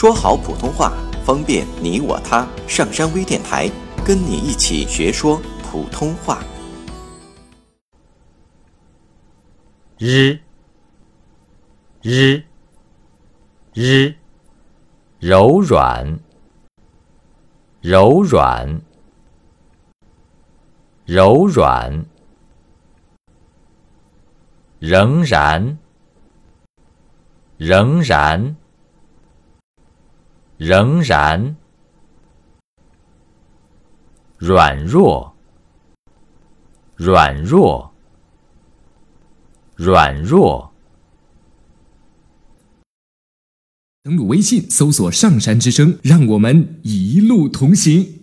说好普通话，方便你我他。上山微电台，跟你一起学说普通话。日。日。日，柔软。柔软。柔软，仍然。仍然。仍然，软弱软弱。软弱。登录微信，搜索“上山之声”，让我们一路同行。